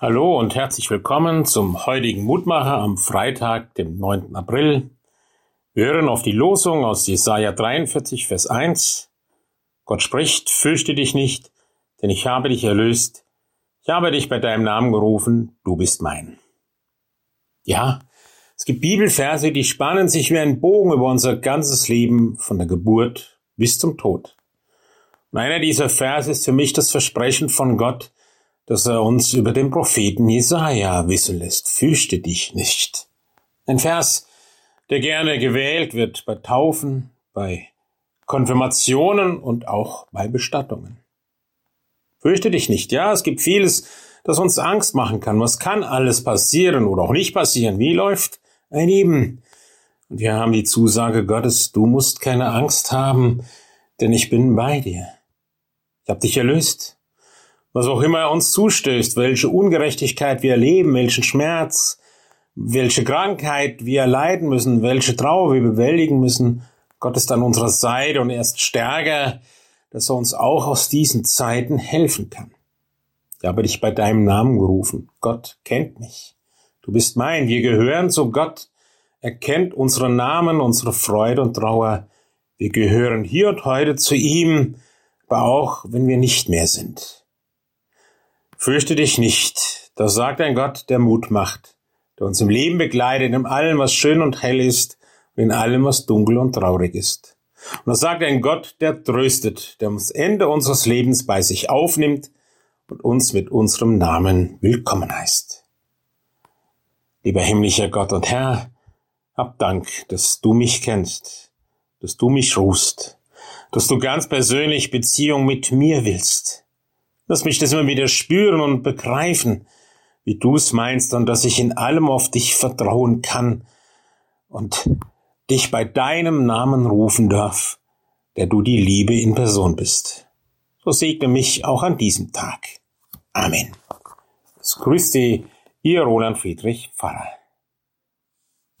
Hallo und herzlich willkommen zum heutigen Mutmacher am Freitag, dem 9. April. Wir hören auf die Losung aus Jesaja 43, Vers 1. Gott spricht, fürchte dich nicht, denn ich habe dich erlöst. Ich habe dich bei deinem Namen gerufen, du bist mein. Ja, es gibt Bibelverse, die spannen sich wie ein Bogen über unser ganzes Leben von der Geburt bis zum Tod. Und einer dieser Verse ist für mich das Versprechen von Gott, dass er uns über den Propheten Jesaja wissen lässt. Fürchte dich nicht. Ein Vers, der gerne gewählt wird bei Taufen, bei Konfirmationen und auch bei Bestattungen. Fürchte dich nicht. Ja, es gibt vieles, das uns Angst machen kann. Was kann alles passieren oder auch nicht passieren? Wie läuft ein Leben? Und wir haben die Zusage Gottes, du musst keine Angst haben, denn ich bin bei dir. Ich habe dich erlöst was auch immer uns zustößt, welche Ungerechtigkeit wir erleben, welchen Schmerz, welche Krankheit wir leiden müssen, welche Trauer wir bewältigen müssen. Gott ist an unserer Seite und er ist stärker, dass er uns auch aus diesen Zeiten helfen kann. Ich habe dich bei deinem Namen gerufen. Gott kennt mich. Du bist mein. Wir gehören zu Gott. Er kennt unsere Namen, unsere Freude und Trauer. Wir gehören hier und heute zu ihm, aber auch wenn wir nicht mehr sind. Fürchte dich nicht, das sagt ein Gott, der Mut macht, der uns im Leben begleitet, in allem, was schön und hell ist und in allem, was dunkel und traurig ist. Und das sagt ein Gott, der tröstet, der uns Ende unseres Lebens bei sich aufnimmt und uns mit unserem Namen willkommen heißt. Lieber himmlischer Gott und Herr, hab Dank, dass du mich kennst, dass du mich rufst, dass du ganz persönlich Beziehung mit mir willst Lass mich das immer wieder spüren und begreifen, wie du es meinst und dass ich in allem auf dich vertrauen kann und dich bei deinem Namen rufen darf, der du die Liebe in Person bist. So segne mich auch an diesem Tag. Amen. Es grüßt Sie, Ihr Roland Friedrich Pfarrer.